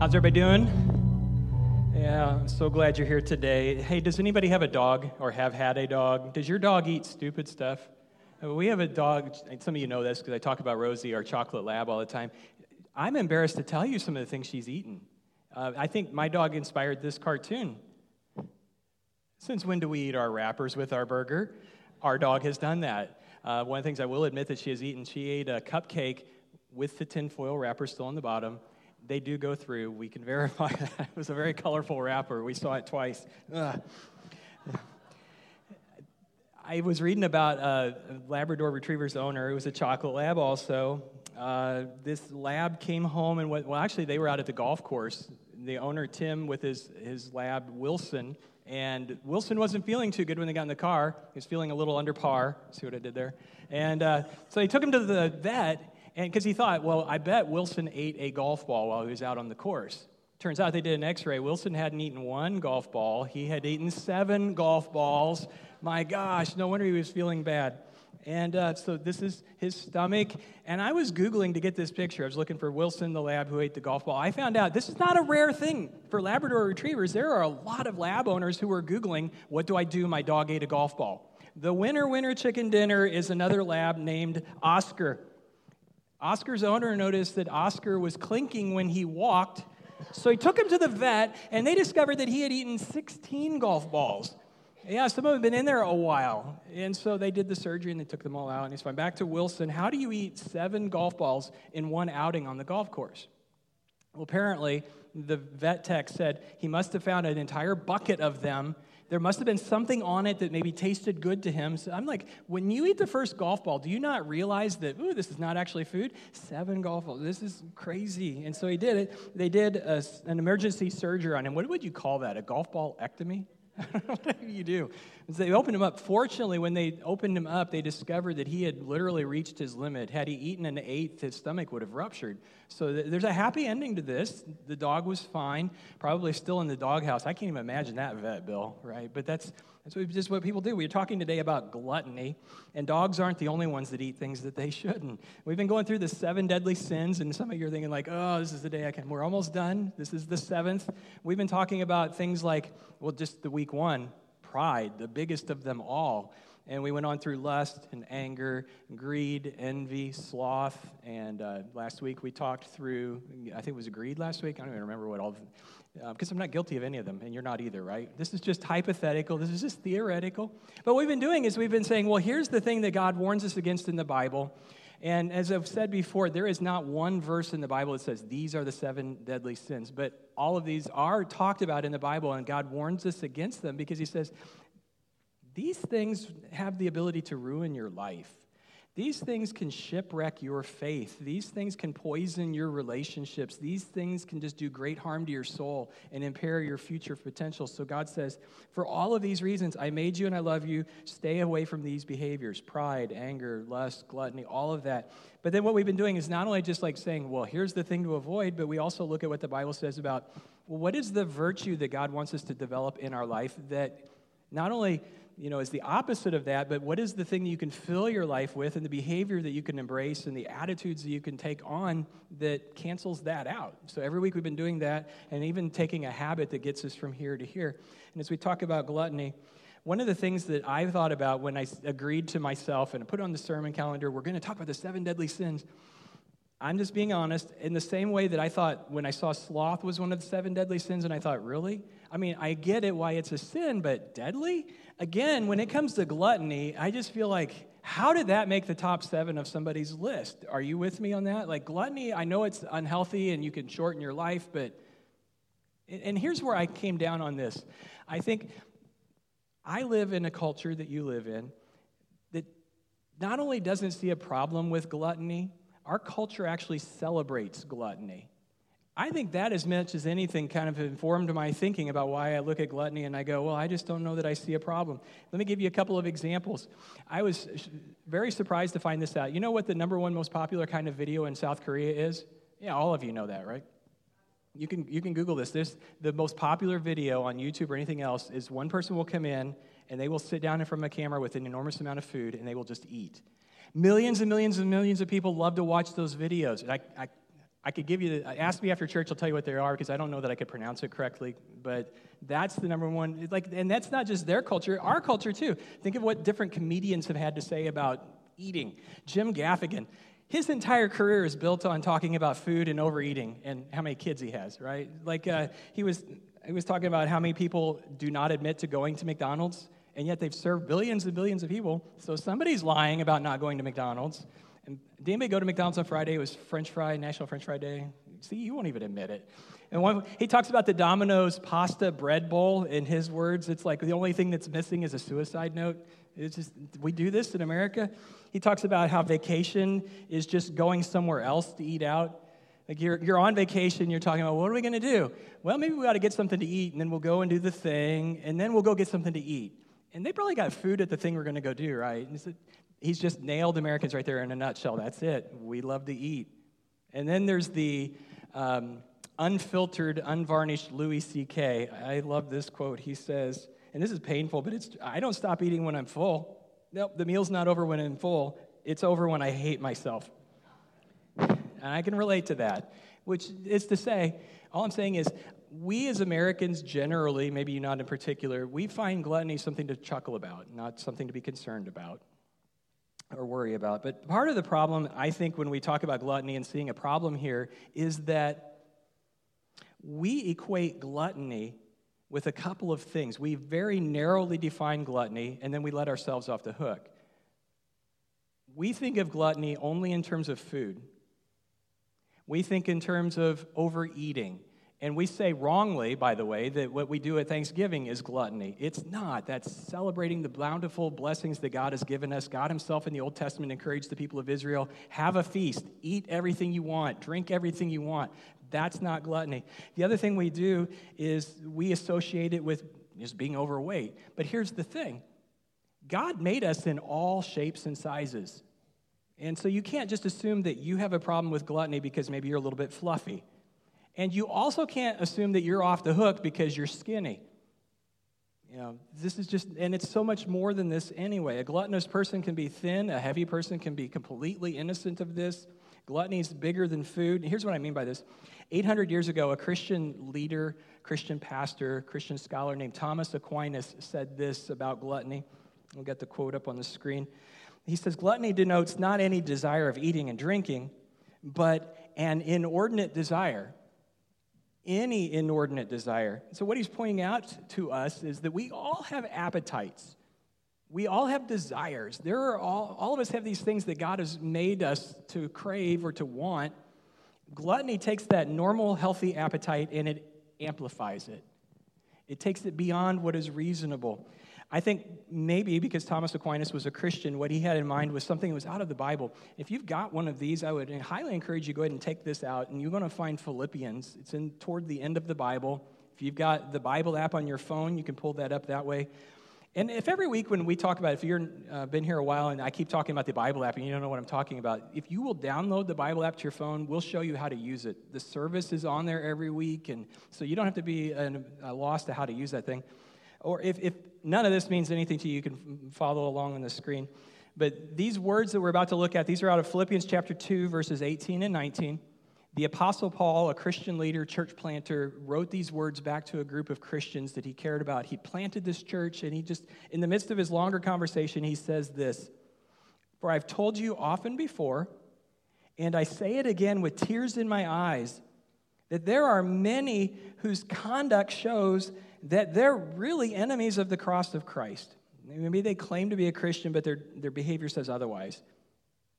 How's everybody doing? Yeah, I'm so glad you're here today. Hey, does anybody have a dog or have had a dog? Does your dog eat stupid stuff? Uh, We have a dog, some of you know this because I talk about Rosie, our chocolate lab, all the time. I'm embarrassed to tell you some of the things she's eaten. Uh, I think my dog inspired this cartoon. Since when do we eat our wrappers with our burger? Our dog has done that. Uh, one of the things I will admit that she has eaten, she ate a cupcake with the tinfoil wrapper still on the bottom. They do go through. We can verify that. It was a very colorful wrapper. We saw it twice. Ugh. I was reading about a Labrador Retriever's owner. It was a chocolate lab also. Uh, this lab came home and went, well, actually, they were out at the golf course. The owner, Tim, with his, his lab, Wilson, and Wilson wasn't feeling too good when they got in the car. He was feeling a little under par. See what I did there? And uh, so he took him to the vet, and because he thought, well, I bet Wilson ate a golf ball while he was out on the course. Turns out they did an x ray. Wilson hadn't eaten one golf ball, he had eaten seven golf balls. My gosh, no wonder he was feeling bad. And uh, so this is his stomach. And I was Googling to get this picture. I was looking for Wilson, the lab who ate the golf ball. I found out this is not a rare thing for Labrador retrievers. There are a lot of lab owners who are Googling, what do I do? My dog ate a golf ball. The winner, winner chicken dinner is another lab named Oscar. Oscar's owner noticed that Oscar was clinking when he walked. So he took him to the vet, and they discovered that he had eaten 16 golf balls. Yeah, some of them had been in there a while. And so they did the surgery and they took them all out, and he's fine. Back to Wilson. How do you eat seven golf balls in one outing on the golf course? Well, apparently, the vet tech said he must have found an entire bucket of them. There must have been something on it that maybe tasted good to him. So I'm like, when you eat the first golf ball, do you not realize that, ooh, this is not actually food? Seven golf balls. This is crazy. And so he did it. They did a, an emergency surgery on him. What would you call that? A golf ball ectomy? what do you do? They opened him up. Fortunately, when they opened him up, they discovered that he had literally reached his limit. Had he eaten an eighth, his stomach would have ruptured. So th- there's a happy ending to this. The dog was fine, probably still in the doghouse. I can't even imagine that vet, Bill, right? But that's, that's what, just what people do. We're talking today about gluttony, and dogs aren't the only ones that eat things that they shouldn't. We've been going through the seven deadly sins, and some of you are thinking, like, oh, this is the day I can. We're almost done. This is the seventh. We've been talking about things like, well, just the week one, pride, the biggest of them all. And we went on through lust and anger, greed, envy, sloth. And uh, last week we talked through, I think it was greed last week. I don't even remember what all, because uh, I'm not guilty of any of them, and you're not either, right? This is just hypothetical. This is just theoretical. But what we've been doing is we've been saying, well, here's the thing that God warns us against in the Bible. And as I've said before, there is not one verse in the Bible that says these are the seven deadly sins, but all of these are talked about in the Bible, and God warns us against them because He says these things have the ability to ruin your life. These things can shipwreck your faith. These things can poison your relationships. These things can just do great harm to your soul and impair your future potential. So God says, For all of these reasons, I made you and I love you. Stay away from these behaviors pride, anger, lust, gluttony, all of that. But then what we've been doing is not only just like saying, Well, here's the thing to avoid, but we also look at what the Bible says about, well, what is the virtue that God wants us to develop in our life that not only you know, is the opposite of that, but what is the thing that you can fill your life with and the behavior that you can embrace and the attitudes that you can take on that cancels that out? So every week we've been doing that and even taking a habit that gets us from here to here. And as we talk about gluttony, one of the things that I thought about when I agreed to myself and put on the sermon calendar, we're going to talk about the seven deadly sins. I'm just being honest, in the same way that I thought when I saw sloth was one of the seven deadly sins, and I thought, really? I mean, I get it why it's a sin, but deadly? Again, when it comes to gluttony, I just feel like, how did that make the top seven of somebody's list? Are you with me on that? Like, gluttony, I know it's unhealthy and you can shorten your life, but, and here's where I came down on this. I think I live in a culture that you live in that not only doesn't see a problem with gluttony, our culture actually celebrates gluttony. I think that, as much as anything, kind of informed my thinking about why I look at gluttony and I go, well, I just don't know that I see a problem. Let me give you a couple of examples. I was very surprised to find this out. You know what the number one most popular kind of video in South Korea is? Yeah, all of you know that, right? You can, you can Google this. This. The most popular video on YouTube or anything else is one person will come in and they will sit down in front of a camera with an enormous amount of food and they will just eat. Millions and millions and millions of people love to watch those videos. I, I I could give you, the, ask me after church, I'll tell you what they are because I don't know that I could pronounce it correctly. But that's the number one. Like, and that's not just their culture, our culture too. Think of what different comedians have had to say about eating. Jim Gaffigan, his entire career is built on talking about food and overeating and how many kids he has, right? Like, uh, he was he was talking about how many people do not admit to going to McDonald's, and yet they've served billions and billions of people. So somebody's lying about not going to McDonald's. And did anybody go to McDonald's on Friday? It was French Fry, National French Fry Day. See, you won't even admit it. And one, he talks about the Domino's pasta bread bowl. In his words, it's like the only thing that's missing is a suicide note. It's just, we do this in America. He talks about how vacation is just going somewhere else to eat out. Like you're, you're on vacation, you're talking about, what are we going to do? Well, maybe we ought to get something to eat, and then we'll go and do the thing, and then we'll go get something to eat. And they probably got food at the thing we're going to go do, right? he's just nailed Americans right there in a nutshell. That's it. We love to eat. And then there's the um, unfiltered, unvarnished Louis C.K. I love this quote. He says, and this is painful, but it's I don't stop eating when I'm full. Nope, the meal's not over when I'm full. It's over when I hate myself. And I can relate to that, which is to say, all I'm saying is, we as Americans generally, maybe you not in particular, we find gluttony something to chuckle about, not something to be concerned about or worry about. But part of the problem, I think, when we talk about gluttony and seeing a problem here, is that we equate gluttony with a couple of things. We very narrowly define gluttony, and then we let ourselves off the hook. We think of gluttony only in terms of food. We think in terms of overeating. And we say wrongly, by the way, that what we do at Thanksgiving is gluttony. It's not. That's celebrating the bountiful blessings that God has given us. God Himself in the Old Testament encouraged the people of Israel have a feast, eat everything you want, drink everything you want. That's not gluttony. The other thing we do is we associate it with just being overweight. But here's the thing God made us in all shapes and sizes. And so you can't just assume that you have a problem with gluttony because maybe you're a little bit fluffy. And you also can't assume that you're off the hook because you're skinny. You know, this is just, and it's so much more than this anyway. A gluttonous person can be thin, a heavy person can be completely innocent of this. Gluttony is bigger than food. And Here's what I mean by this 800 years ago, a Christian leader, Christian pastor, Christian scholar named Thomas Aquinas said this about gluttony. We'll get the quote up on the screen. He says, Gluttony denotes not any desire of eating and drinking, but an inordinate desire. Any inordinate desire. So, what he's pointing out to us is that we all have appetites. We all have desires. There are all, all of us have these things that God has made us to crave or to want. Gluttony takes that normal, healthy appetite and it amplifies it. It takes it beyond what is reasonable. I think maybe because Thomas Aquinas was a Christian, what he had in mind was something that was out of the Bible. If you've got one of these, I would highly encourage you go ahead and take this out, and you're going to find Philippians. It's in toward the end of the Bible. If you've got the Bible app on your phone, you can pull that up that way. And if every week when we talk about, if you've uh, been here a while and I keep talking about the Bible app and you don't know what I'm talking about, if you will download the Bible app to your phone, we'll show you how to use it. The service is on there every week, and so you don't have to be a, a loss to how to use that thing. Or if, if none of this means anything to you, you can follow along on the screen. But these words that we're about to look at, these are out of Philippians chapter 2, verses 18 and 19. The Apostle Paul, a Christian leader, church planter, wrote these words back to a group of Christians that he cared about. He planted this church, and he just, in the midst of his longer conversation, he says this For I've told you often before, and I say it again with tears in my eyes, that there are many whose conduct shows that they're really enemies of the cross of Christ. Maybe they claim to be a Christian, but their, their behavior says otherwise.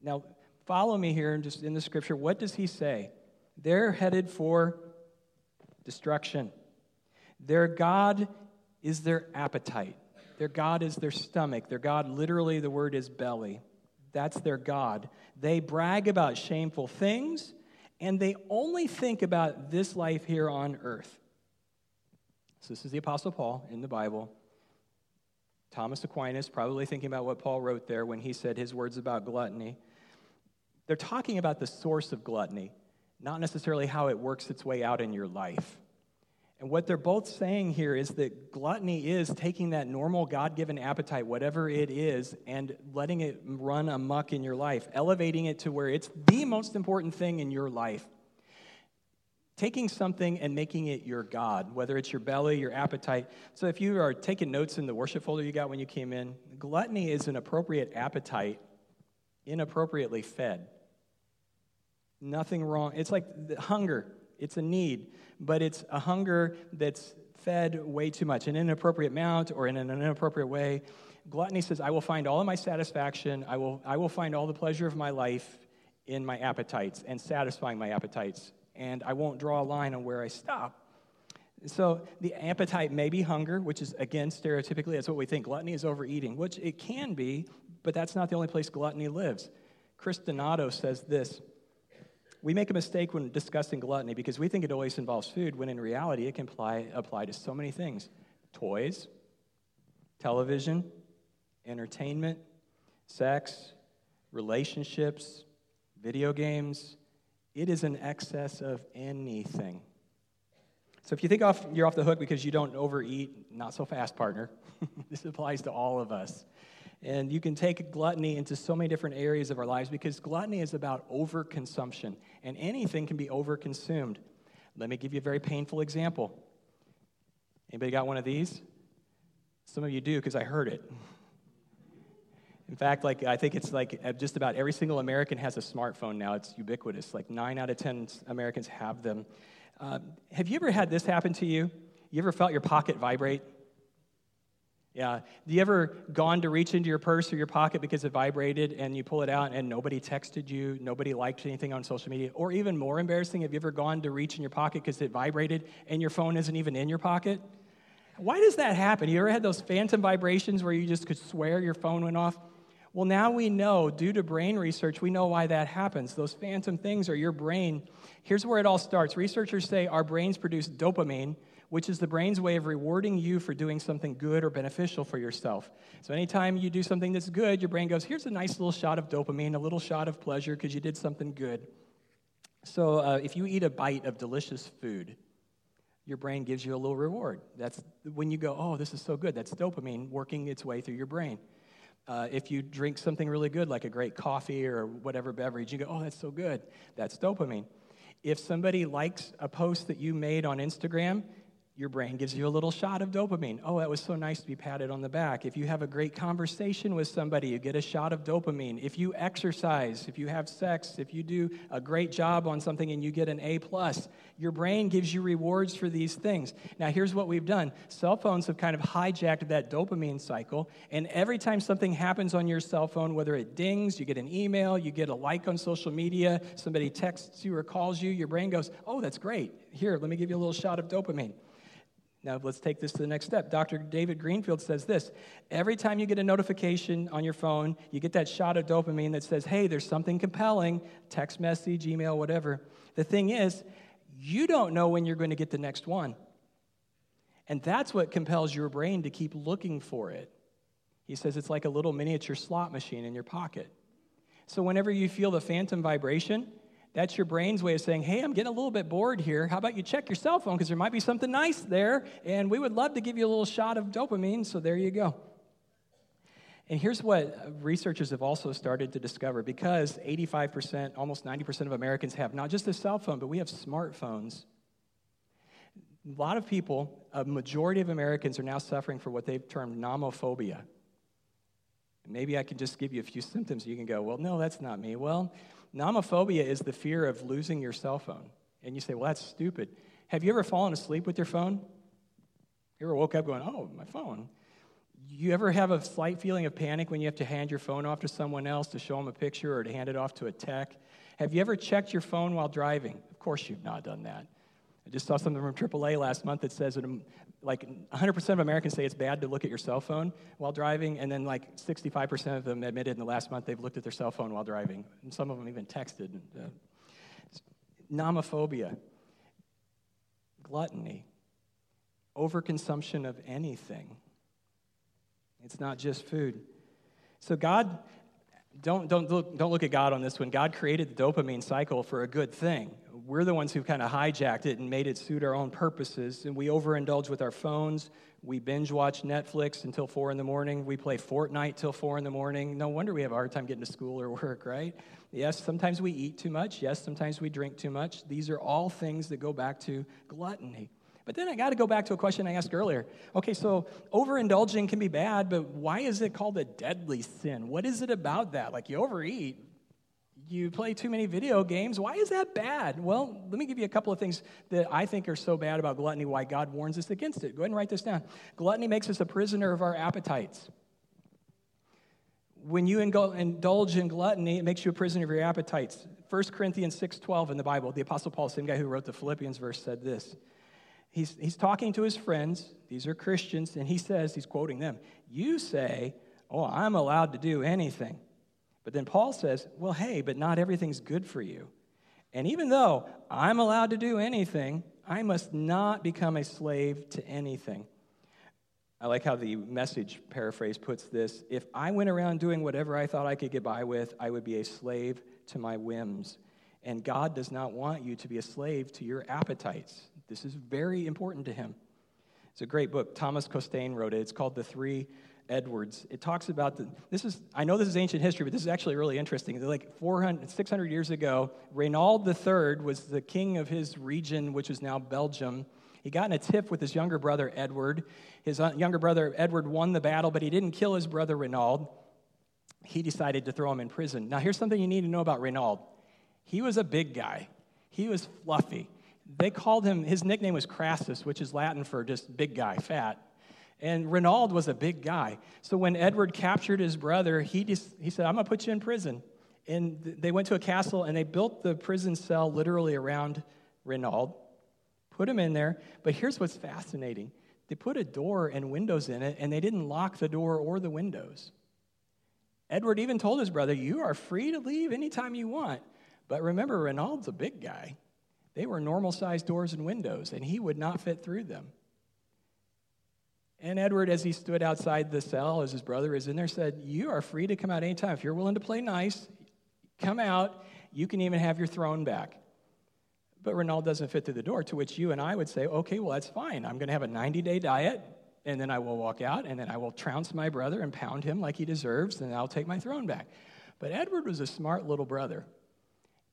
Now, follow me here and just in the scripture. What does he say? They're headed for destruction. Their God is their appetite. Their God is their stomach. Their God, literally, the word is belly. That's their God. They brag about shameful things, and they only think about this life here on earth. So, this is the Apostle Paul in the Bible. Thomas Aquinas, probably thinking about what Paul wrote there when he said his words about gluttony. They're talking about the source of gluttony not necessarily how it works its way out in your life. And what they're both saying here is that gluttony is taking that normal God given appetite, whatever it is, and letting it run amuck in your life, elevating it to where it's the most important thing in your life. Taking something and making it your God, whether it's your belly, your appetite. So if you are taking notes in the worship folder you got when you came in, gluttony is an appropriate appetite, inappropriately fed. Nothing wrong. It's like hunger, it's a need, but it's a hunger that's fed way too much, an inappropriate amount or in an inappropriate way. Gluttony says, I will find all of my satisfaction, I will, I will find all the pleasure of my life in my appetites and satisfying my appetites and I won't draw a line on where I stop. So the appetite may be hunger, which is, again, stereotypically, that's what we think. Gluttony is overeating, which it can be, but that's not the only place gluttony lives. Chris Donato says this We make a mistake when discussing gluttony because we think it always involves food, when in reality, it can apply, apply to so many things toys, television, entertainment, sex, relationships, video games, it is an excess of anything. So if you think off, you're off the hook because you don't overeat, not so fast, partner. this applies to all of us. And you can take gluttony into so many different areas of our lives because gluttony is about overconsumption, and anything can be overconsumed. Let me give you a very painful example. Anybody got one of these? Some of you do because I heard it. In fact, like I think it's like uh, just about every single American has a smartphone now. It's ubiquitous. Like nine out of ten Americans have them. Uh, have you ever had this happen to you? You ever felt your pocket vibrate? Yeah. You ever gone to reach into your purse or your pocket because it vibrated and you pull it out and nobody texted you, nobody liked anything on social media? Or even more embarrassing, have you ever gone to reach in your pocket because it vibrated and your phone isn't even in your pocket? Why does that happen? You ever had those phantom vibrations where you just could swear your phone went off? Well, now we know, due to brain research, we know why that happens. Those phantom things are your brain. Here's where it all starts. Researchers say our brains produce dopamine, which is the brain's way of rewarding you for doing something good or beneficial for yourself. So, anytime you do something that's good, your brain goes, Here's a nice little shot of dopamine, a little shot of pleasure because you did something good. So, uh, if you eat a bite of delicious food, your brain gives you a little reward. That's when you go, Oh, this is so good. That's dopamine working its way through your brain. Uh, if you drink something really good, like a great coffee or whatever beverage, you go, oh, that's so good. That's dopamine. If somebody likes a post that you made on Instagram, your brain gives you a little shot of dopamine. Oh, that was so nice to be patted on the back. If you have a great conversation with somebody, you get a shot of dopamine. If you exercise, if you have sex, if you do a great job on something and you get an A plus, your brain gives you rewards for these things. Now, here's what we've done. Cell phones have kind of hijacked that dopamine cycle, and every time something happens on your cell phone, whether it dings, you get an email, you get a like on social media, somebody texts you or calls you, your brain goes, "Oh, that's great. Here, let me give you a little shot of dopamine." Now, let's take this to the next step. Dr. David Greenfield says this Every time you get a notification on your phone, you get that shot of dopamine that says, hey, there's something compelling, text message, email, whatever. The thing is, you don't know when you're going to get the next one. And that's what compels your brain to keep looking for it. He says it's like a little miniature slot machine in your pocket. So, whenever you feel the phantom vibration, that's your brain's way of saying, hey, I'm getting a little bit bored here. How about you check your cell phone? Because there might be something nice there, and we would love to give you a little shot of dopamine, so there you go. And here's what researchers have also started to discover because 85%, almost 90% of Americans have not just a cell phone, but we have smartphones. A lot of people, a majority of Americans, are now suffering for what they've termed nomophobia. Maybe I can just give you a few symptoms. You can go, well, no, that's not me. Well, Nomophobia is the fear of losing your cell phone. And you say, well, that's stupid. Have you ever fallen asleep with your phone? You ever woke up going, oh, my phone? You ever have a slight feeling of panic when you have to hand your phone off to someone else to show them a picture or to hand it off to a tech? Have you ever checked your phone while driving? Of course, you've not done that. I just saw something from AAA last month that says that like 100% of Americans say it's bad to look at your cell phone while driving, and then like 65% of them admitted in the last month they've looked at their cell phone while driving, and some of them even texted. Uh, nomophobia, gluttony, overconsumption of anything. It's not just food. So God, don't, don't, look, don't look at God on this one. God created the dopamine cycle for a good thing we're the ones who kind of hijacked it and made it suit our own purposes. And we overindulge with our phones. We binge watch Netflix until four in the morning. We play Fortnite till four in the morning. No wonder we have a hard time getting to school or work, right? Yes, sometimes we eat too much. Yes, sometimes we drink too much. These are all things that go back to gluttony. But then I got to go back to a question I asked earlier. Okay, so overindulging can be bad, but why is it called a deadly sin? What is it about that? Like you overeat, you play too many video games. Why is that bad? Well, let me give you a couple of things that I think are so bad about gluttony, why God warns us against it. Go ahead and write this down. Gluttony makes us a prisoner of our appetites. When you indulge in gluttony, it makes you a prisoner of your appetites. 1 Corinthians 6:12 in the Bible, the Apostle Paul, same guy who wrote the Philippians verse, said this. He's, he's talking to his friends, these are Christians, and he says, he's quoting them, You say, Oh, I'm allowed to do anything. But then Paul says, Well, hey, but not everything's good for you. And even though I'm allowed to do anything, I must not become a slave to anything. I like how the message paraphrase puts this If I went around doing whatever I thought I could get by with, I would be a slave to my whims. And God does not want you to be a slave to your appetites. This is very important to him. It's a great book. Thomas Costain wrote it. It's called The Three Edwards. It talks about the, this is, I know this is ancient history, but this is actually really interesting. Like 400, 600 years ago, Reynaud III was the king of his region, which is now Belgium. He got in a tiff with his younger brother, Edward. His uh, younger brother, Edward, won the battle, but he didn't kill his brother, Reynaud. He decided to throw him in prison. Now, here's something you need to know about Reynaud. He was a big guy. He was fluffy they called him, his nickname was Crassus, which is Latin for just big guy, fat. And Reynaud was a big guy. So when Edward captured his brother, he, just, he said, I'm going to put you in prison. And they went to a castle and they built the prison cell literally around Reynaud, put him in there. But here's what's fascinating they put a door and windows in it, and they didn't lock the door or the windows. Edward even told his brother, You are free to leave anytime you want. But remember, Reynaud's a big guy. They were normal sized doors and windows, and he would not fit through them. And Edward, as he stood outside the cell, as his brother is in there, said, You are free to come out anytime. If you're willing to play nice, come out. You can even have your throne back. But Reynaud doesn't fit through the door, to which you and I would say, Okay, well, that's fine. I'm going to have a 90 day diet, and then I will walk out, and then I will trounce my brother and pound him like he deserves, and I'll take my throne back. But Edward was a smart little brother.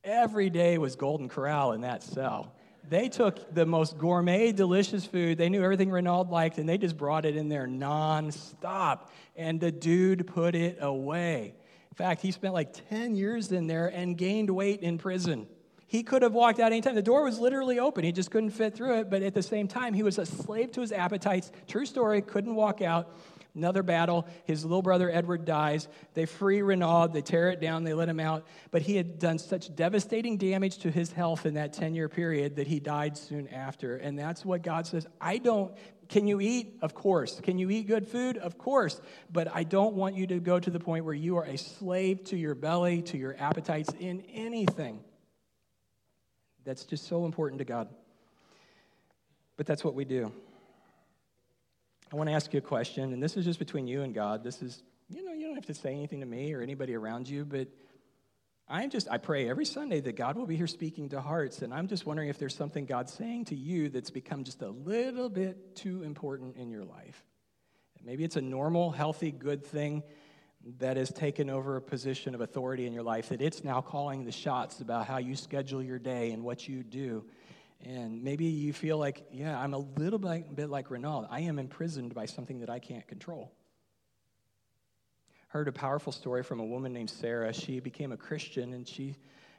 Every day was Golden Corral in that cell. They took the most gourmet, delicious food. They knew everything Reynaud liked, and they just brought it in there nonstop. And the dude put it away. In fact, he spent like 10 years in there and gained weight in prison. He could have walked out anytime. The door was literally open. He just couldn't fit through it. But at the same time, he was a slave to his appetites. True story, couldn't walk out. Another battle, his little brother Edward dies. They free Reynaud, they tear it down, they let him out. But he had done such devastating damage to his health in that 10 year period that he died soon after. And that's what God says I don't, can you eat? Of course. Can you eat good food? Of course. But I don't want you to go to the point where you are a slave to your belly, to your appetites in anything. That's just so important to God. But that's what we do. I want to ask you a question, and this is just between you and God. This is, you know, you don't have to say anything to me or anybody around you, but I'm just, I pray every Sunday that God will be here speaking to hearts, and I'm just wondering if there's something God's saying to you that's become just a little bit too important in your life. Maybe it's a normal, healthy, good thing that has taken over a position of authority in your life, that it's now calling the shots about how you schedule your day and what you do. And maybe you feel like, yeah, I'm a little bit like Reynaud. I am imprisoned by something that I can't control. Heard a powerful story from a woman named Sarah. She became a Christian and she,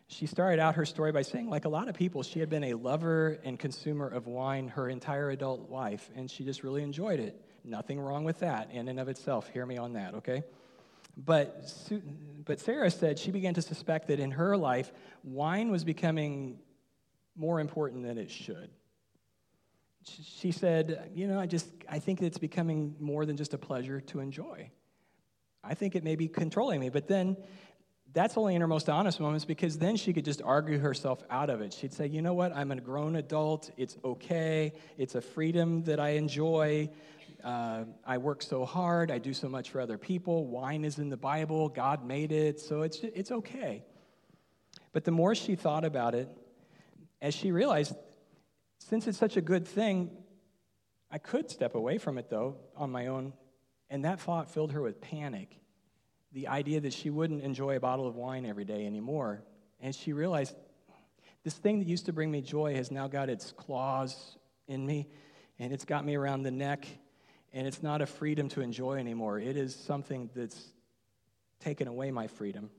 she started out her story by saying, like a lot of people, she had been a lover and consumer of wine her entire adult life, and she just really enjoyed it. Nothing wrong with that in and of itself. Hear me on that, okay? But, but Sarah said she began to suspect that in her life, wine was becoming more important than it should. She said, You know, I just, I think it's becoming more than just a pleasure to enjoy. I think it may be controlling me. But then that's only in her most honest moments because then she could just argue herself out of it. She'd say, You know what? I'm a grown adult. It's okay. It's a freedom that I enjoy. Uh, I work so hard. I do so much for other people. Wine is in the Bible. God made it. So it's, it's okay. But the more she thought about it, as she realized, since it's such a good thing, I could step away from it, though, on my own. And that thought filled her with panic the idea that she wouldn't enjoy a bottle of wine every day anymore. And she realized this thing that used to bring me joy has now got its claws in me, and it's got me around the neck, and it's not a freedom to enjoy anymore. It is something that's taken away my freedom.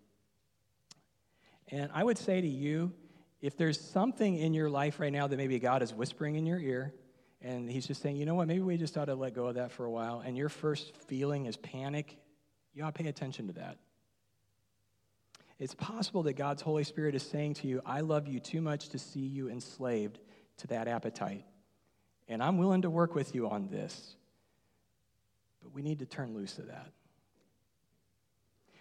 And I would say to you, if there's something in your life right now that maybe God is whispering in your ear, and He's just saying, you know what, maybe we just ought to let go of that for a while, and your first feeling is panic, you ought to pay attention to that. It's possible that God's Holy Spirit is saying to you, I love you too much to see you enslaved to that appetite. And I'm willing to work with you on this. But we need to turn loose of that.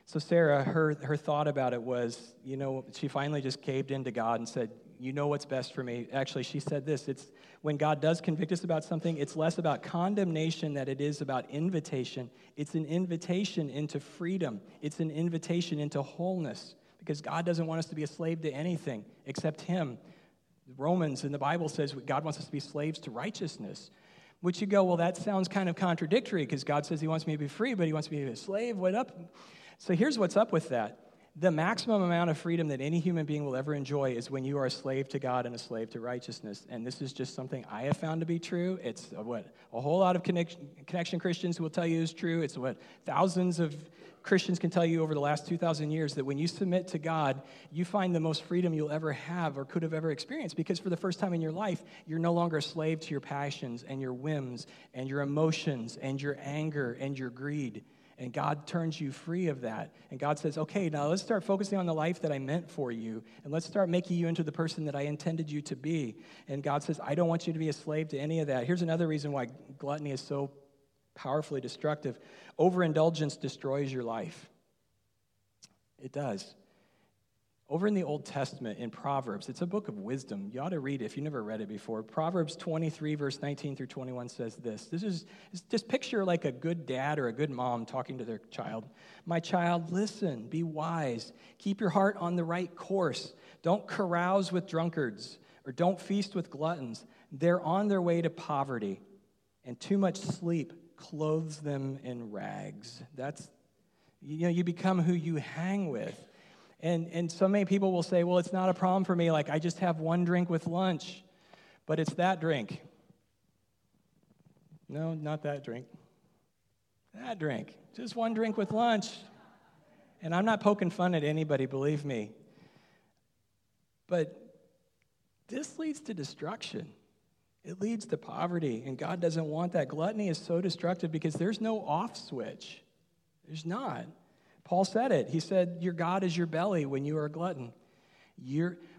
So, Sarah, her, her thought about it was, you know, she finally just caved into God and said, You know what's best for me. Actually, she said this it's when God does convict us about something, it's less about condemnation than it is about invitation. It's an invitation into freedom, it's an invitation into wholeness because God doesn't want us to be a slave to anything except Him. Romans in the Bible says God wants us to be slaves to righteousness. Which you go, well, that sounds kind of contradictory because God says He wants me to be free, but He wants me to be a slave. What up? So here's what's up with that. The maximum amount of freedom that any human being will ever enjoy is when you are a slave to God and a slave to righteousness. And this is just something I have found to be true. It's what a whole lot of connection, Christians will tell you is true. It's what thousands of Christians can tell you over the last 2,000 years that when you submit to God, you find the most freedom you'll ever have or could have ever experienced because for the first time in your life, you're no longer a slave to your passions and your whims and your emotions and your anger and your greed. And God turns you free of that. And God says, okay, now let's start focusing on the life that I meant for you. And let's start making you into the person that I intended you to be. And God says, I don't want you to be a slave to any of that. Here's another reason why gluttony is so powerfully destructive overindulgence destroys your life. It does. Over in the Old Testament, in Proverbs, it's a book of wisdom. You ought to read it if you never read it before. Proverbs 23, verse 19 through 21 says this. This is just picture like a good dad or a good mom talking to their child. My child, listen, be wise, keep your heart on the right course. Don't carouse with drunkards or don't feast with gluttons. They're on their way to poverty, and too much sleep clothes them in rags. That's, you know, you become who you hang with. And, and so many people will say, well, it's not a problem for me. Like, I just have one drink with lunch, but it's that drink. No, not that drink. That drink. Just one drink with lunch. And I'm not poking fun at anybody, believe me. But this leads to destruction. It leads to poverty, and God doesn't want that. Gluttony is so destructive because there's no off switch. There's not. Paul said it. He said, Your God is your belly when you are a glutton.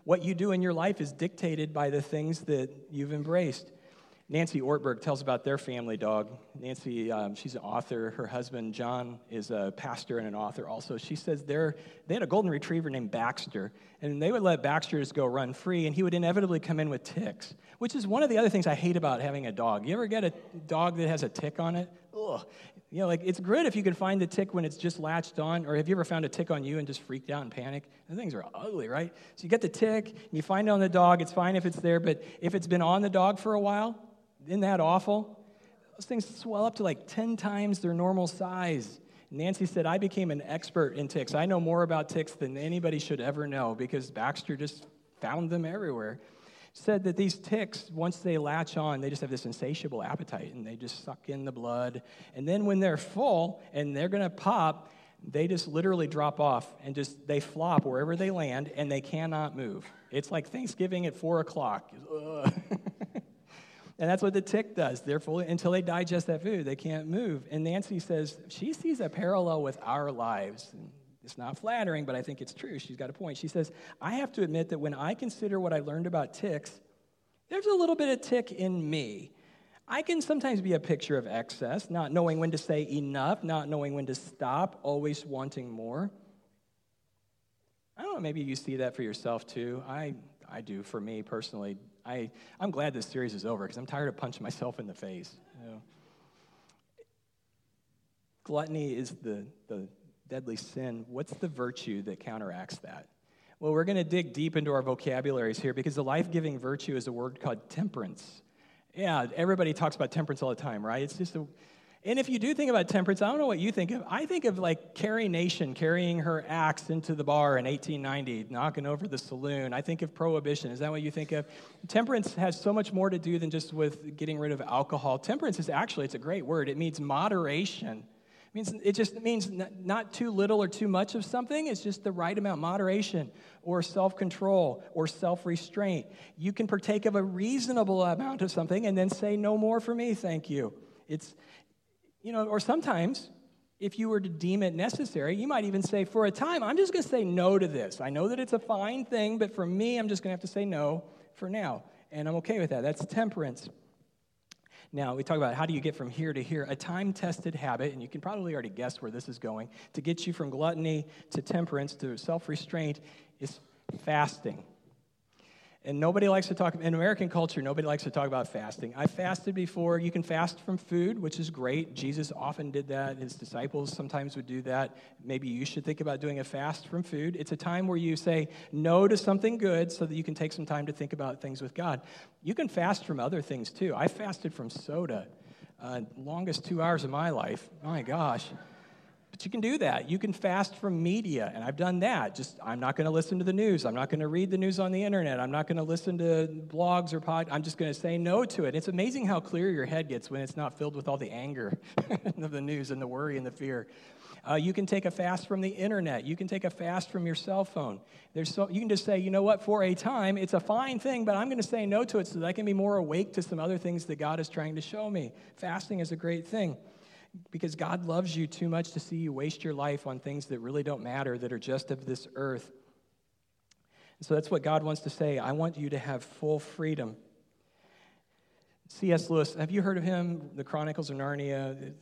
What you do in your life is dictated by the things that you've embraced. Nancy Ortberg tells about their family dog. Nancy, um, she's an author. Her husband, John, is a pastor and an author also. She says they had a golden retriever named Baxter, and they would let Baxter go run free, and he would inevitably come in with ticks, which is one of the other things I hate about having a dog. You ever get a dog that has a tick on it? You know, like it's great if you can find the tick when it's just latched on, or have you ever found a tick on you and just freaked out and panicked? The things are ugly, right? So you get the tick, and you find it on the dog. It's fine if it's there, but if it's been on the dog for a while, isn't that awful? Those things swell up to like 10 times their normal size. Nancy said, I became an expert in ticks. I know more about ticks than anybody should ever know because Baxter just found them everywhere said that these ticks, once they latch on, they just have this insatiable appetite and they just suck in the blood. And then when they're full and they're going to pop, they just literally drop off and just they flop wherever they land and they cannot move. It's like Thanksgiving at four o'clock. and that's what the tick does. They're fully until they digest that food, they can't move. And Nancy says she sees a parallel with our lives. It's not flattering, but I think it's true. She's got a point. She says, I have to admit that when I consider what I learned about ticks, there's a little bit of tick in me. I can sometimes be a picture of excess, not knowing when to say enough, not knowing when to stop, always wanting more. I don't know, maybe you see that for yourself too. I, I do for me personally. I, I'm glad this series is over because I'm tired of punching myself in the face. You know. Gluttony is the, the deadly sin, what's the virtue that counteracts that? Well, we're going to dig deep into our vocabularies here because the life giving virtue is a word called temperance. Yeah, everybody talks about temperance all the time, right? It's just a. And if you do think about temperance, I don't know what you think of. I think of like Carrie Nation carrying her axe into the bar in 1890, knocking over the saloon. I think of prohibition. Is that what you think of? Temperance has so much more to do than just with getting rid of alcohol. Temperance is actually, it's a great word. It means moderation means it just means not too little or too much of something. It's just the right amount, moderation or self-control or self-restraint. You can partake of a reasonable amount of something and then say no more for me, thank you. It's you know, or sometimes if you were to deem it necessary, you might even say, for a time, I'm just going to say no to this. I know that it's a fine thing, but for me, I'm just going to have to say no for now. And I'm okay with that. That's temperance. Now, we talk about how do you get from here to here. A time tested habit, and you can probably already guess where this is going, to get you from gluttony to temperance to self restraint is fasting. And nobody likes to talk, in American culture, nobody likes to talk about fasting. I fasted before. You can fast from food, which is great. Jesus often did that. His disciples sometimes would do that. Maybe you should think about doing a fast from food. It's a time where you say no to something good so that you can take some time to think about things with God. You can fast from other things too. I fasted from soda, uh, longest two hours of my life. My gosh. But you can do that. You can fast from media, and I've done that. Just, I'm not going to listen to the news. I'm not going to read the news on the internet. I'm not going to listen to blogs or pod. I'm just going to say no to it. It's amazing how clear your head gets when it's not filled with all the anger of the news and the worry and the fear. Uh, you can take a fast from the internet. You can take a fast from your cell phone. There's so, you can just say, you know what, for a time, it's a fine thing, but I'm going to say no to it so that I can be more awake to some other things that God is trying to show me. Fasting is a great thing because God loves you too much to see you waste your life on things that really don't matter, that are just of this earth. And so that's what God wants to say. I want you to have full freedom. C.S. Lewis, have you heard of him? The Chronicles of Narnia,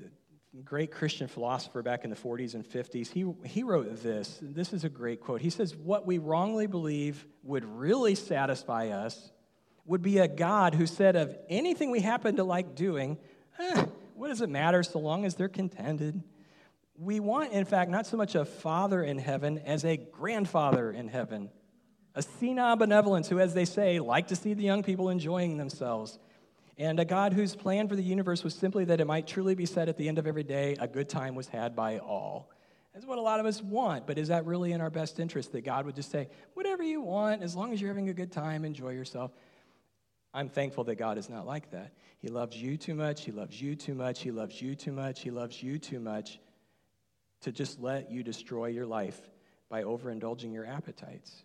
great Christian philosopher back in the 40s and 50s. He, he wrote this. This is a great quote. He says, What we wrongly believe would really satisfy us would be a God who said of anything we happen to like doing, eh, what does it matter so long as they're contented? We want, in fact, not so much a father in heaven as a grandfather in heaven. A senile benevolence who, as they say, like to see the young people enjoying themselves. And a God whose plan for the universe was simply that it might truly be said at the end of every day, a good time was had by all. That's what a lot of us want, but is that really in our best interest that God would just say, whatever you want, as long as you're having a good time, enjoy yourself? I'm thankful that God is not like that. He loves you too much. He loves you too much. He loves you too much. He loves you too much to just let you destroy your life by overindulging your appetites.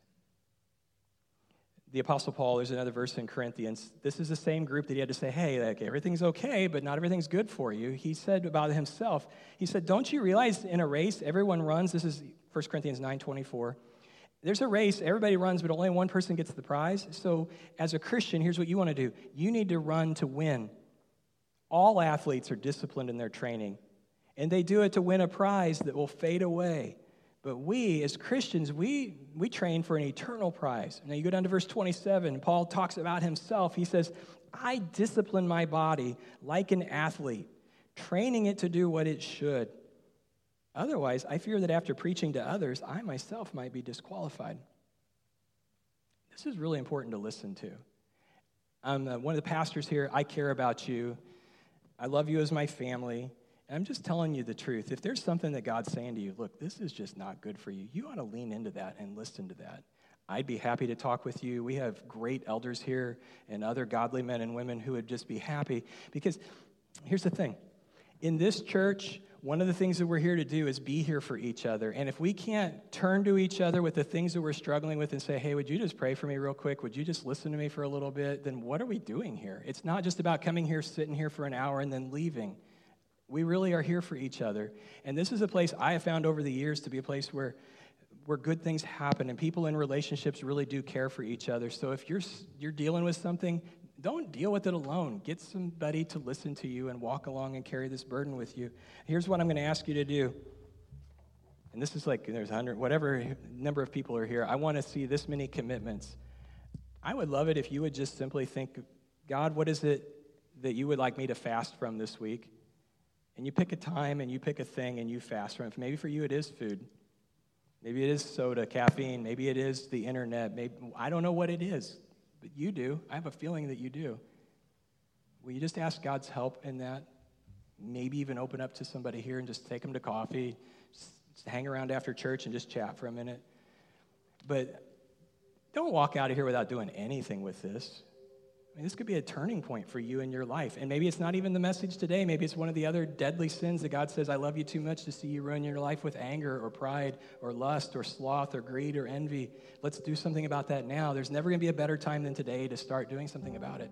The Apostle Paul, there's another verse in Corinthians. This is the same group that he had to say, hey, like, everything's okay, but not everything's good for you. He said about himself, he said, Don't you realize in a race everyone runs? This is 1 Corinthians 9 24 there's a race, everybody runs, but only one person gets the prize. So, as a Christian, here's what you want to do you need to run to win. All athletes are disciplined in their training, and they do it to win a prize that will fade away. But we, as Christians, we, we train for an eternal prize. Now, you go down to verse 27, Paul talks about himself. He says, I discipline my body like an athlete, training it to do what it should. Otherwise, I fear that after preaching to others, I myself might be disqualified. This is really important to listen to. I'm uh, one of the pastors here. I care about you. I love you as my family. And I'm just telling you the truth. If there's something that God's saying to you, look, this is just not good for you, you ought to lean into that and listen to that. I'd be happy to talk with you. We have great elders here and other godly men and women who would just be happy. Because here's the thing in this church, one of the things that we're here to do is be here for each other. And if we can't turn to each other with the things that we're struggling with and say, hey, would you just pray for me real quick? Would you just listen to me for a little bit? Then what are we doing here? It's not just about coming here, sitting here for an hour, and then leaving. We really are here for each other. And this is a place I have found over the years to be a place where where good things happen and people in relationships really do care for each other. So if you're you're dealing with something, don't deal with it alone. Get somebody to listen to you and walk along and carry this burden with you. Here's what I'm going to ask you to do. And this is like there's 100, whatever number of people are here. I want to see this many commitments. I would love it if you would just simply think, God, what is it that you would like me to fast from this week? And you pick a time and you pick a thing and you fast from it. Maybe for you it is food. Maybe it is soda, caffeine. Maybe it is the internet. Maybe, I don't know what it is, but you do. I have a feeling that you do. Will you just ask God's help in that? Maybe even open up to somebody here and just take them to coffee, hang around after church and just chat for a minute. But don't walk out of here without doing anything with this. I mean, this could be a turning point for you in your life. And maybe it's not even the message today. Maybe it's one of the other deadly sins that God says, I love you too much to see you ruin your life with anger or pride or lust or sloth or greed or envy. Let's do something about that now. There's never going to be a better time than today to start doing something about it.